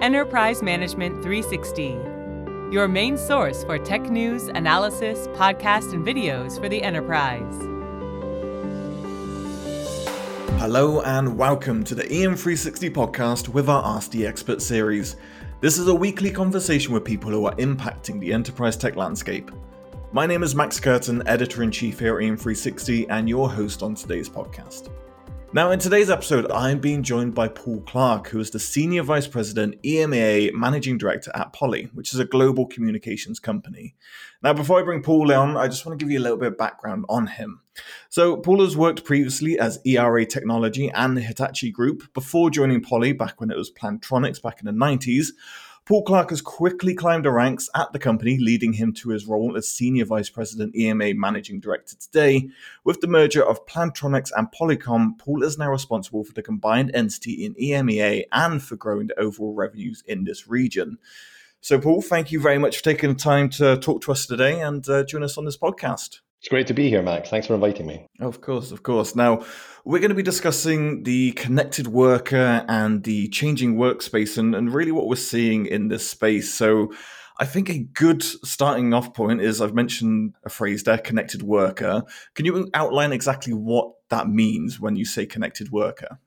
Enterprise Management 360, your main source for tech news, analysis, podcasts, and videos for the enterprise. Hello, and welcome to the EM360 podcast with our Ask the Expert series. This is a weekly conversation with people who are impacting the enterprise tech landscape. My name is Max Curtin, editor in chief here at EM360, and your host on today's podcast. Now, in today's episode, I'm being joined by Paul Clark, who is the Senior Vice President, EMEA Managing Director at Poly, which is a global communications company. Now, before I bring Paul on, I just want to give you a little bit of background on him. So, Paul has worked previously as ERA Technology and the Hitachi Group before joining Poly back when it was Plantronics back in the 90s Paul Clark has quickly climbed the ranks at the company, leading him to his role as Senior Vice President EMEA Managing Director today. With the merger of Plantronics and Polycom, Paul is now responsible for the combined entity in EMEA and for growing the overall revenues in this region. So, Paul, thank you very much for taking the time to talk to us today and uh, join us on this podcast. It's great to be here, Max. Thanks for inviting me. Of course, of course. Now, we're going to be discussing the connected worker and the changing workspace and, and really what we're seeing in this space. So, I think a good starting off point is I've mentioned a phrase there, connected worker. Can you outline exactly what that means when you say connected worker?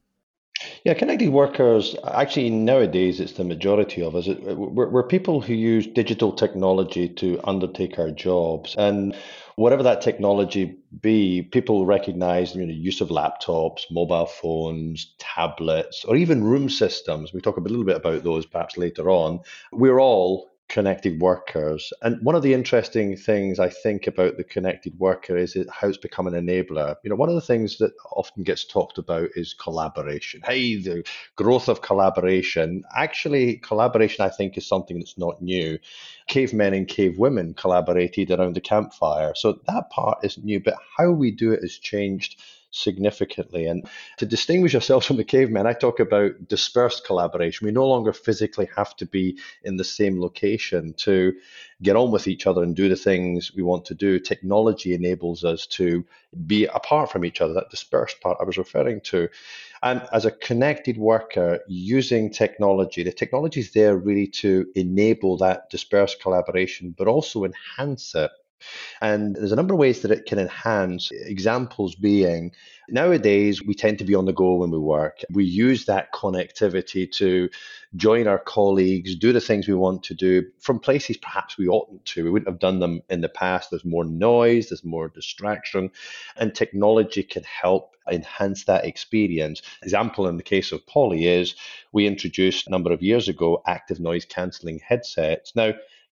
Yeah, connected workers, actually, nowadays, it's the majority of us. We're, we're people who use digital technology to undertake our jobs. And whatever that technology be, people recognize you know, use of laptops, mobile phones, tablets, or even room systems. We talk a little bit about those perhaps later on. We're all connected workers. And one of the interesting things I think about the connected worker is how it's become an enabler. You know, one of the things that often gets talked about is collaboration. Hey, the growth of collaboration. Actually, collaboration, I think, is something that's not new. Cavemen and cavewomen collaborated around the campfire. So that part isn't new, but how we do it has changed significantly. And to distinguish ourselves from the cavemen, I talk about dispersed collaboration. We no longer physically have to be in the same location to get on with each other and do the things we want to do. Technology enables us to be apart from each other, that dispersed part I was referring to. And as a connected worker using technology, the technology is there really to enable that dispersed collaboration, but also enhance it and there's a number of ways that it can enhance, examples being nowadays we tend to be on the go when we work. We use that connectivity to join our colleagues, do the things we want to do from places perhaps we oughtn't to. We wouldn't have done them in the past. There's more noise, there's more distraction, and technology can help enhance that experience. Example in the case of Poly is we introduced a number of years ago active noise cancelling headsets. Now,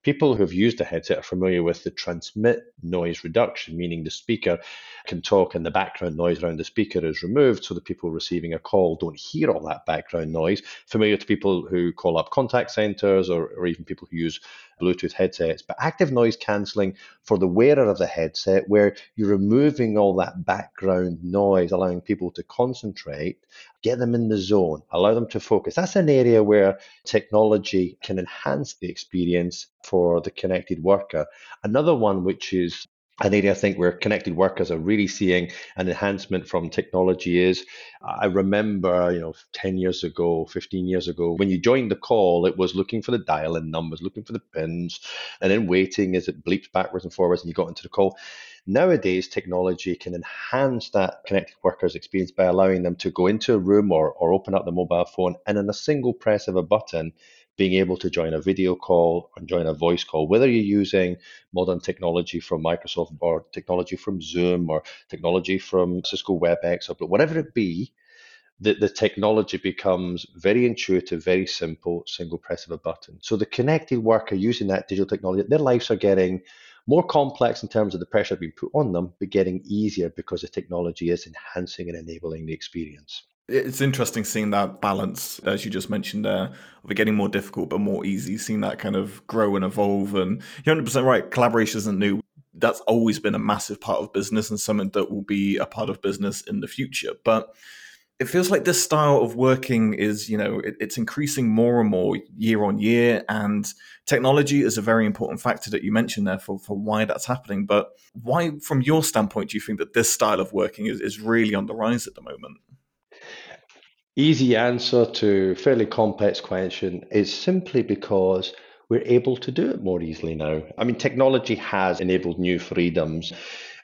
People who have used a headset are familiar with the transmit noise reduction, meaning the speaker can talk and the background noise around the speaker is removed so the people receiving a call don't hear all that background noise. Familiar to people who call up contact centers or, or even people who use Bluetooth headsets. But active noise cancelling for the wearer of the headset, where you're removing all that background noise, allowing people to concentrate, get them in the zone, allow them to focus. That's an area where technology can enhance the experience for the connected worker. Another one, which is an area I think where connected workers are really seeing an enhancement from technology is I remember, you know, 10 years ago, 15 years ago, when you joined the call, it was looking for the dial in numbers, looking for the pins, and then waiting as it bleeps backwards and forwards and you got into the call. Nowadays, technology can enhance that connected workers experience by allowing them to go into a room or, or open up the mobile phone and in a single press of a button, being able to join a video call and join a voice call, whether you're using modern technology from Microsoft or technology from Zoom or technology from Cisco WebEx or whatever it be, the, the technology becomes very intuitive, very simple, single press of a button. So the connected worker using that digital technology, their lives are getting more complex in terms of the pressure being put on them, but getting easier because the technology is enhancing and enabling the experience. It's interesting seeing that balance, as you just mentioned there, of it getting more difficult but more easy, seeing that kind of grow and evolve. And you're 100% right, collaboration isn't new. That's always been a massive part of business and something that will be a part of business in the future. But it feels like this style of working is, you know, it, it's increasing more and more year on year. And technology is a very important factor that you mentioned there for, for why that's happening. But why, from your standpoint, do you think that this style of working is, is really on the rise at the moment? Easy answer to fairly complex question is simply because we're able to do it more easily now. I mean, technology has enabled new freedoms.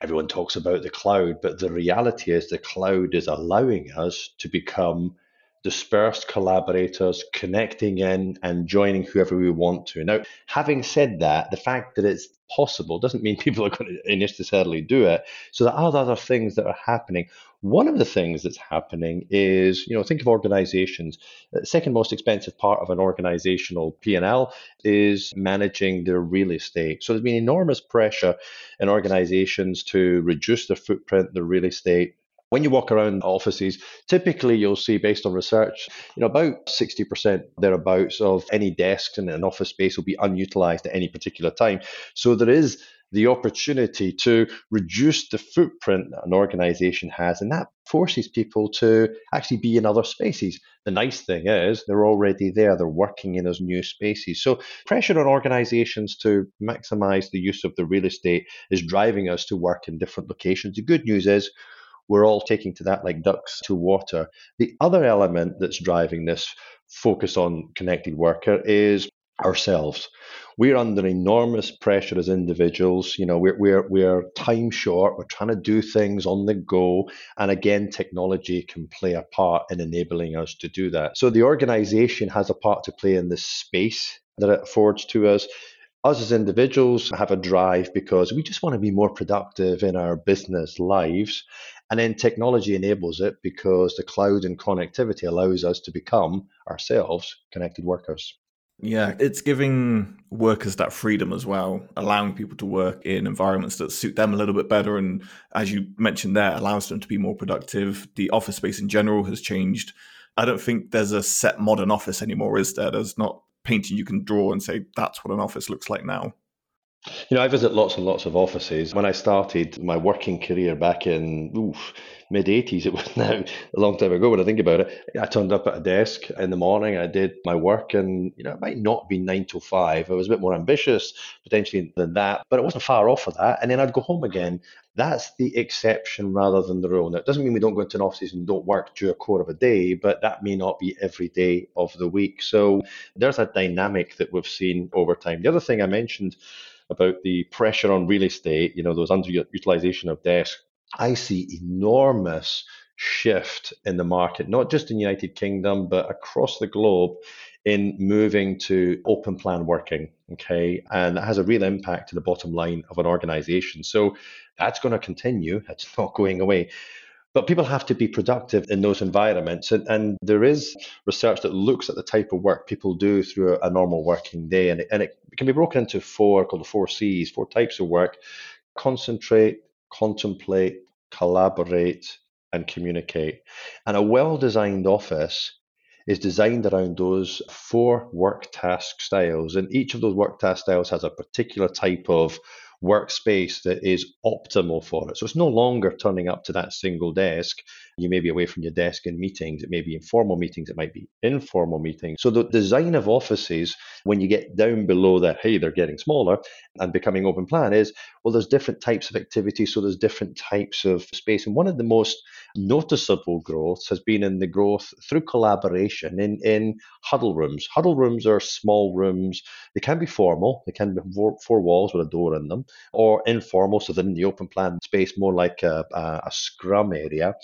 Everyone talks about the cloud, but the reality is the cloud is allowing us to become dispersed collaborators connecting in and joining whoever we want to. Now, having said that, the fact that it's possible doesn't mean people are going to necessarily do it. So there are other things that are happening. One of the things that's happening is, you know, think of organizations. The second most expensive part of an organizational P&L is managing their real estate. So there's been enormous pressure in organizations to reduce their footprint, their real estate, when you walk around offices, typically you'll see, based on research, you know, about 60% thereabouts of any desks in an office space will be unutilized at any particular time. So there is the opportunity to reduce the footprint that an organization has, and that forces people to actually be in other spaces. The nice thing is they're already there, they're working in those new spaces. So, pressure on organizations to maximize the use of the real estate is driving us to work in different locations. The good news is we're all taking to that like ducks to water. The other element that's driving this focus on connected worker is ourselves. We're under enormous pressure as individuals. You know, we're, we're, we're time short. We're trying to do things on the go. And again, technology can play a part in enabling us to do that. So the organization has a part to play in this space that it affords to us us as individuals have a drive because we just want to be more productive in our business lives. And then technology enables it because the cloud and connectivity allows us to become ourselves connected workers. Yeah, it's giving workers that freedom as well, allowing people to work in environments that suit them a little bit better. And as you mentioned there, allows them to be more productive. The office space in general has changed. I don't think there's a set modern office anymore, is there? There's not painting you can draw and say that's what an office looks like now. You know, I visit lots and lots of offices. When I started my working career back in mid 80s, it was now a long time ago when I think about it. I turned up at a desk in the morning, I did my work, and, you know, it might not be nine to five. I was a bit more ambitious potentially than that, but it wasn't far off of that. And then I'd go home again. That's the exception rather than the rule. Now, it doesn't mean we don't go into an office and don't work during a quarter of a day, but that may not be every day of the week. So there's a dynamic that we've seen over time. The other thing I mentioned about the pressure on real estate, you know, those underutilization of desks, I see enormous shift in the market, not just in the United Kingdom, but across the globe in moving to open plan working. Okay. And that has a real impact to the bottom line of an organization. So that's going to continue. It's not going away. But people have to be productive in those environments. And, and there is research that looks at the type of work people do through a, normal working day. And it, and it can be broken into four, called the four C's, four types of work concentrate, contemplate, collaborate, and communicate. And a well designed office is designed around those four work task styles. And each of those work task styles has a particular type of workspace that is optimal for it. So it's no longer turning up to that single desk. You may be away from your desk in meetings. It may be informal meetings. It might be informal meetings. So the design of offices, when you get down below that, hey, they're getting smaller and becoming open plan, is well, there's different types of activity. So there's different types of space. And one of the most noticeable growths has been in the growth through collaboration in, in huddle rooms. Huddle rooms are small rooms. They can be formal. They can be four, walls with a door in them or informal, so then in the open plan space, more like a, a, a scrum area.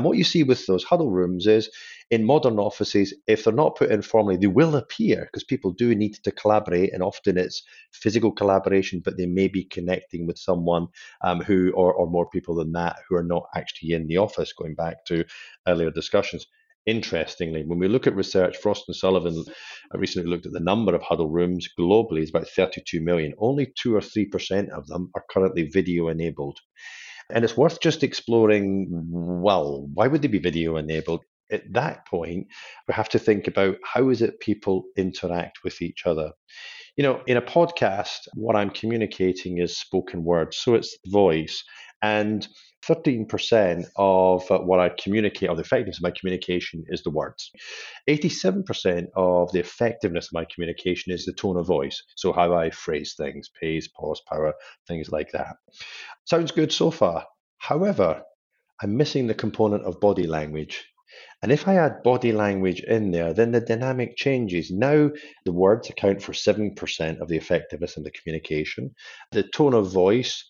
What you see with those huddle rooms is in modern offices, if they're not put in formally, they will appear because people do need to collaborate, and often it's physical collaboration, but they may be connecting with someone um, who, or, or more people than that, who are not actually in the office, going back to earlier discussions. Interestingly, when we look at research, Frost and Sullivan recently looked at the number of huddle rooms globally is about 32 million. Only two or three percent of them are currently video enabled. And it's worth just exploring well, why would they be video enabled? At that point, we have to think about how is it people interact with each other. You know, in a podcast, what I'm communicating is spoken words, so it's voice. And 13% of uh, what I communicate, or the effectiveness of my communication, is the words. 87% of the effectiveness of my communication is the tone of voice. So, how I phrase things, pace, pause, power, things like that. Sounds good so far. However, I'm missing the component of body language. And if I add body language in there, then the dynamic changes. Now the words account for 7% of the effectiveness in the communication. The tone of voice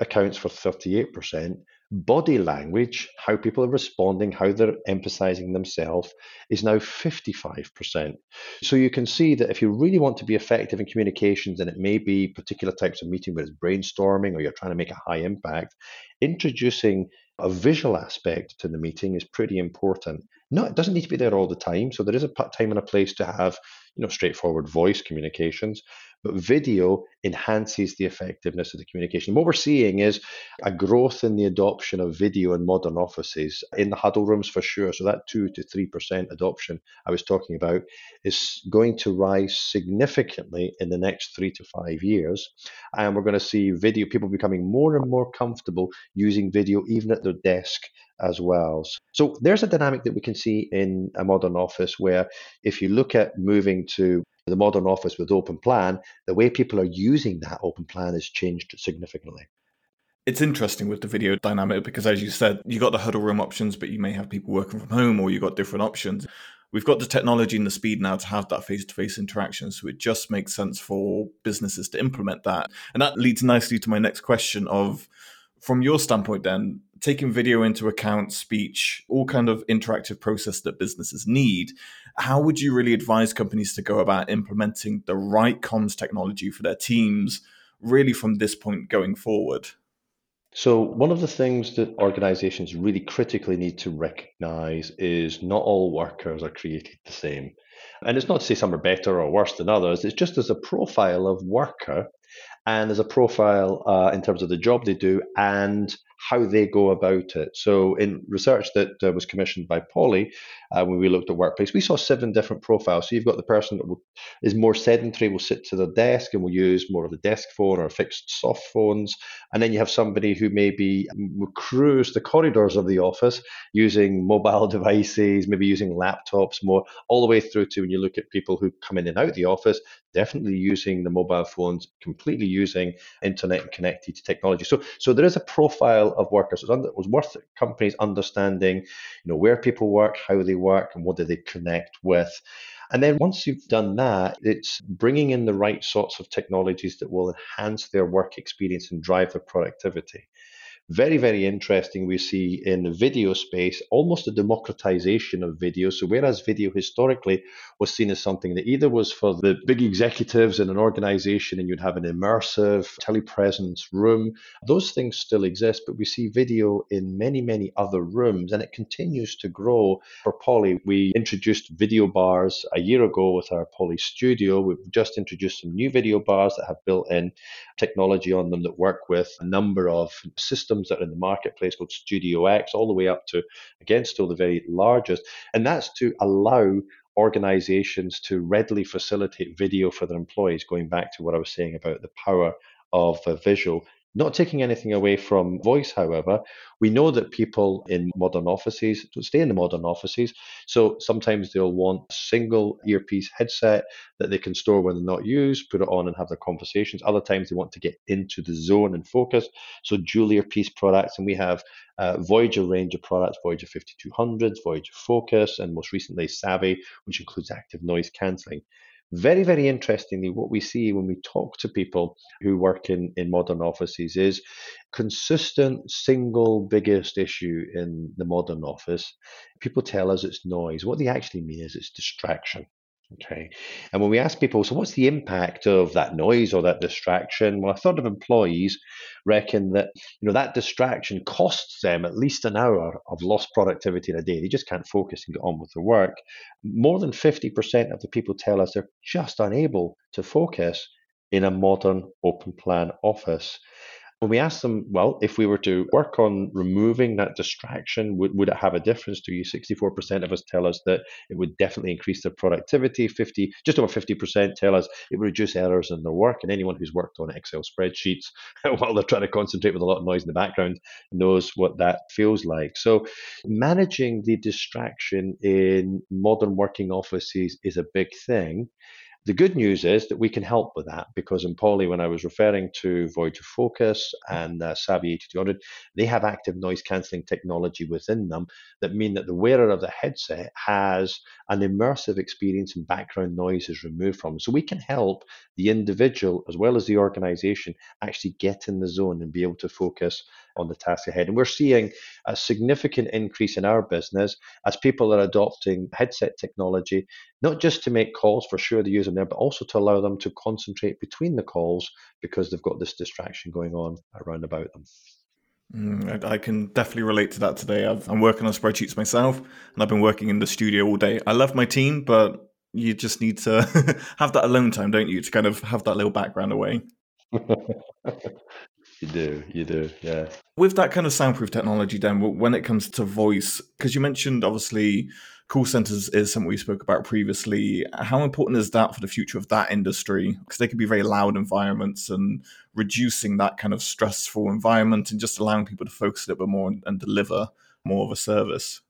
accounts for 38%. Body language, how people are responding, how they're emphasizing themselves, is now 55%. So you can see that if you really want to be effective in communications, and it may be particular types of meeting where it's brainstorming or you're trying to make a high impact, introducing a visual aspect to the meeting is pretty important. No, it doesn't need to be there all the time. So there is a time and a place to have, you know, straightforward voice communications, but video enhances the effectiveness of the communication. What we're seeing is a growth in the adoption of video in modern offices, in the huddle rooms for sure. So that two to three percent adoption I was talking about is going to rise significantly in the next three to five years, and we're going to see video people becoming more and more comfortable using video even at their desk as well. So there's a dynamic that we can see in a modern office where if you look at moving to the modern office with open plan, the way people are using that open plan has changed significantly. It's interesting with the video dynamic because, as you said, you got the huddle room options, but you may have people working from home or you got different options. We've got the technology and the speed now to have that face to face interaction. So it just makes sense for businesses to implement that. And that leads nicely to my next question of from your standpoint then taking video into account speech all kind of interactive process that businesses need how would you really advise companies to go about implementing the right comms technology for their teams really from this point going forward so, one of the things that organizations really critically need to recognize is not all workers are created the same. And it's not to say some are better or worse than others, it's just as a profile of worker and there's a profile uh, in terms of the job they do and how they go about it. So, in research that uh, was commissioned by Poly, uh, when we looked at workplace, we saw seven different profiles. So, you've got the person that will, is more sedentary, will sit to their desk and will use more of the desk phone or fixed soft phones. And then you have somebody who maybe will cruise the corridors of the office using mobile devices, maybe using laptops more, all the way through to when you look at people who come in and out the office, definitely using the mobile phones, completely using internet and connected technology. So, so there is a profile of workers. It was worth companies understanding, you know, where people work, how they work, and what do they connect with. And then once you've done that, it's bringing in the right sorts of technologies that will enhance their work experience and drive their productivity very, very interesting. We see in the video space almost a democratization of video. So, whereas video historically was seen as something that either was for the big executives in an organization and you'd have an immersive telepresence room, those things still exist, but we see video in many, many other rooms and it continues to grow. For Poly, we introduced video bars a year ago with our Poly Studio. We've just introduced some new video bars that have built in technology on them that work with a number of systems systems that are in the marketplace called Studio X, all the way up to, again, still the very largest. And that's to allow organizations to readily facilitate video for their employees, going back to what I was saying about the power of visual not taking anything away from voice, however, we know that people in modern offices stay in the modern offices. So sometimes they'll want a single earpiece headset that they can store when they're not used, put it on and have their conversations. Other times they want to get into the zone and focus. So dual earpiece products, and we have uh, Voyager range of products, Voyager 5200s, Voyager Focus, and most recently Savi, which includes active noise cancelling. Very, very interestingly, what we see when we talk to people who work in, in modern offices is consistent single biggest issue in the modern office. People tell us it's noise. What they actually mean is it's distraction. Okay. And when we ask people, so what's the impact of that noise or that distraction? Well, a third of employees reckon that you know that distraction costs them at least an hour of lost productivity in a day. They just can't focus and get on with their work. More than 50% of the people tell us they're just unable to focus in a modern open plan office. When we asked them, well, if we were to work on removing that distraction, would, would it have a difference to you? 64% of us tell us that it would definitely increase their productivity. 50, just over 50% tell us it would reduce errors in their work. And anyone who's worked on Excel spreadsheets while they're trying to concentrate with a lot of noise in the background knows what that feels like. So managing the distraction in modern working offices is a big thing. The good news is that we can help with that because in Poly, when I was referring to Voyager Focus and uh, Savi 8200, they have active noise cancelling technology within them that mean that the wearer of the headset has an immersive experience and background noise is removed from. So we can help the individual as well as the organization actually get in the zone and be able to focus on the task ahead. And we're seeing a significant increase in our business as people are adopting headset technology, not just to make calls for sure they use them there, but also to allow them to concentrate between the calls because they've got this distraction going on around about them. Mm, I, I, can definitely relate to that today. i am working on spreadsheets myself, and I've been working in the studio all day. I love my team, but you just need to have that alone time, don't you, to kind of have that little background away. You do, you do, yeah. With that kind of soundproof technology, then, when it comes to voice, because you mentioned obviously call centers is something we spoke about previously. How important is that for the future of that industry? Because they can be very loud environments and reducing that kind of stressful environment and just allowing people to focus a little bit more and, and deliver more of a service.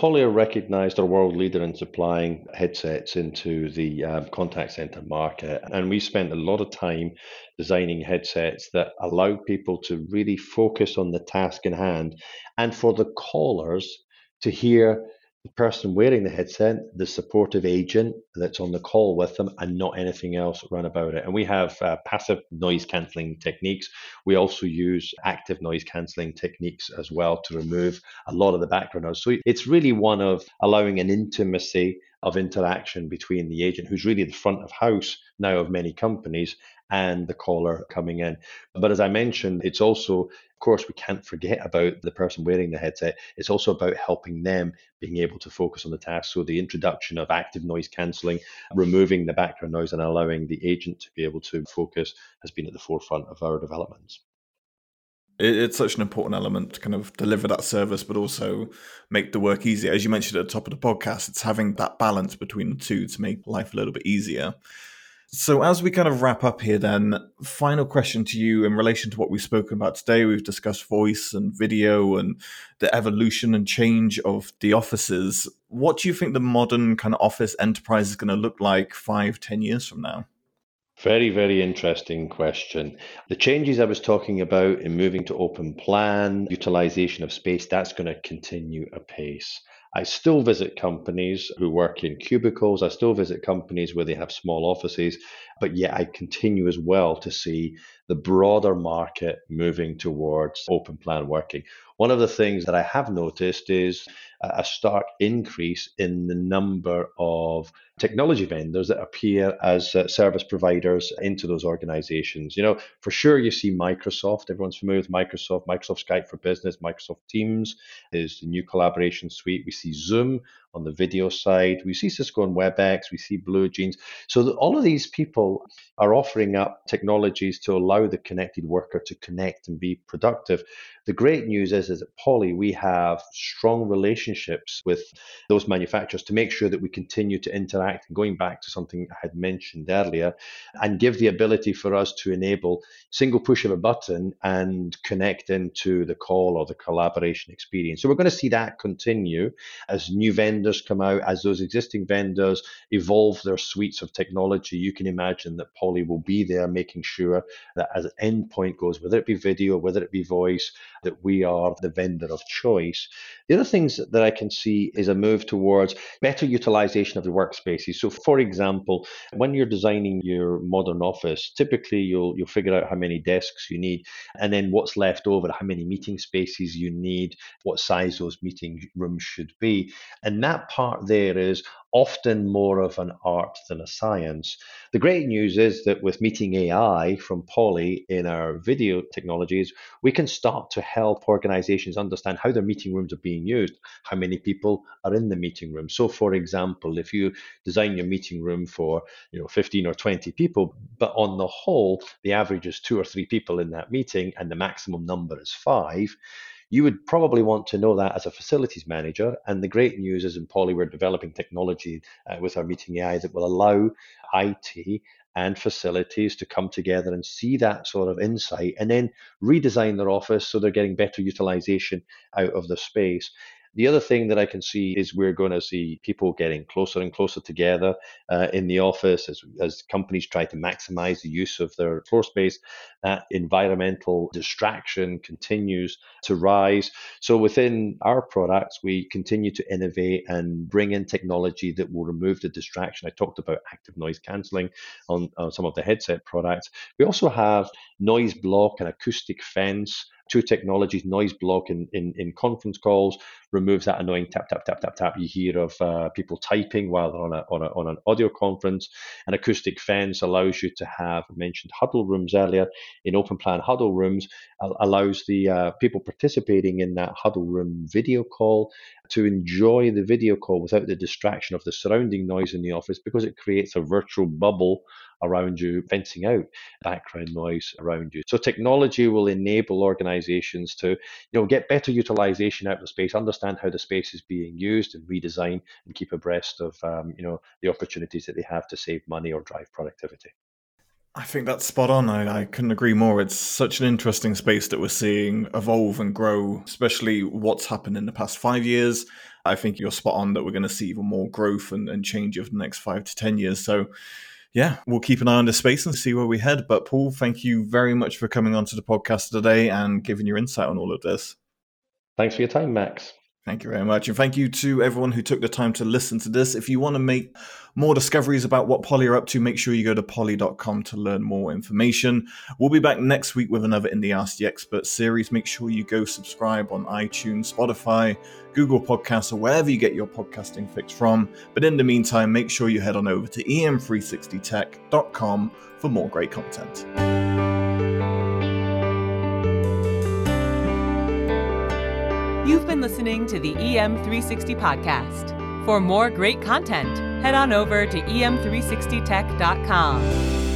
Are recognized a world leader in supplying headsets into the um, contact center market. And we spent a lot of time designing headsets that allow people to really focus on the task in hand and for the callers to hear the person wearing the headset, the supportive agent that's on the call with them, and not anything else run about it. And we have uh, passive noise cancelling techniques. We also use active noise cancelling techniques as well to remove a lot of the background noise. So it's really one of allowing an intimacy of interaction between the agent, who's really the front of house now of many companies, and the caller coming in. But as I mentioned, it's also of course, we can't forget about the person wearing the headset. It's also about helping them being able to focus on the task. So the introduction of active noise cancelling, removing the background noise, and allowing the agent to be able to focus has been at the forefront of our developments it's such an important element to kind of deliver that service, but also make the work easier. As you mentioned at the top of the podcast, it's having that balance between the two to make life a little bit easier. So, as we kind of wrap up here, then, final question to you in relation to what we've spoken about today. We've discussed voice and video and the evolution and change of the offices. What do you think the modern kind of office enterprise is going to look like five, ten years from now? Very, very interesting question. The changes I was talking about in moving to open plan, utilization of space, that's going to continue apace. I still visit companies who work in cubicles. I still visit companies where they have small offices, but yet I continue as well to see the broader market moving towards open plan working. One of the things that I have noticed is a stark increase in the number of technology vendors that appear as uh, service providers into those organizations. You know, for sure, you see Microsoft. Everyone's familiar with Microsoft. Microsoft Skype for Business, Microsoft Teams is the new collaboration suite. We see Zoom on the video side. We see Cisco and WebEx, we see BlueJeans. So the, all of these people are offering up technologies to allow the connected worker to connect and be productive. The great news is, is at Poly, we have strong relationships with those manufacturers to make sure that we continue to interact. Going back to something I had mentioned earlier, and give the ability for us to enable single push of a button and connect into the call or the collaboration experience. So we're going to see that continue as new vendors come out, as those existing vendors evolve their suites of technology, you can imagine that Poly will be there making sure that as an endpoint goes, whether it be video, whether it be voice, that we are the vendor of choice. The other things that I can see is a move towards better utilization of the workspaces. So, for example, when you're designing your modern office, typically you'll you'll figure out how many desks you need, and then what's left over, how many meeting spaces you need, what size those meeting rooms should be, and that that part there is often more of an art than a science. The great news is that with Meeting AI from Poly in our video technologies, we can start to help organizations understand how their meeting rooms are being used, how many people are in the meeting room. So for example, if you design your meeting room for, you know, 15 or 20 people, but on the whole, the average is two or three people in that meeting and the maximum number is five, you would probably want to know that as a facilities manager. And the great news is in Poly, we're developing technology uh, with our meeting AI that will allow IT and facilities to come together and see that sort of insight and then redesign their office so they're getting better utilization out of the space. The other thing that I can see is we're going to see people getting closer and closer together uh, in the office as, as companies try to maximize the use of their floor space. That environmental distraction continues to rise. So within our products, we continue to innovate and bring in technology that will remove the distraction. I talked about active noise cancelling on, on some of the headset products. We also have noise block and acoustic fence two technologies, noise block in, in, in conference calls, removes that annoying tap, tap, tap, tap, tap you hear of uh, people typing while they're on, a, on, a, on an audio conference. an acoustic fence allows you to have, I mentioned huddle rooms earlier, in open plan huddle rooms, allows the uh, people participating in that huddle room video call to enjoy the video call without the distraction of the surrounding noise in the office because it creates a virtual bubble around you, venting out background noise around you. So technology will enable organizations to, you know, get better utilization out of the space, understand how the space is being used and redesign and keep abreast of, um, you know, the opportunities that they have to save money or drive productivity. I think that's spot on. I, I, couldn't agree more. It's such an interesting space that we're seeing evolve and grow, especially what's happened in the past five years. I think you're spot on that we're going to see even more growth and, and change over the next five to 10 years. So, yeah, we'll keep an eye on the space and see where we head. But Paul, thank you very much for coming onto the podcast today and giving your insight on all of this. Thanks for your time, Max. Thank you very much. And thank you to everyone who took the time to listen to this. If you want to make more discoveries about what Poly are up to, make sure you go to poly.com to learn more information. We'll be back next week with another In the Ask the Expert series. Make sure you go subscribe on iTunes, Spotify, Google Podcasts, or wherever you get your podcasting fix from. But in the meantime, make sure you head on over to em360tech.com for more great content. Listening to the EM360 podcast. For more great content, head on over to em360tech.com.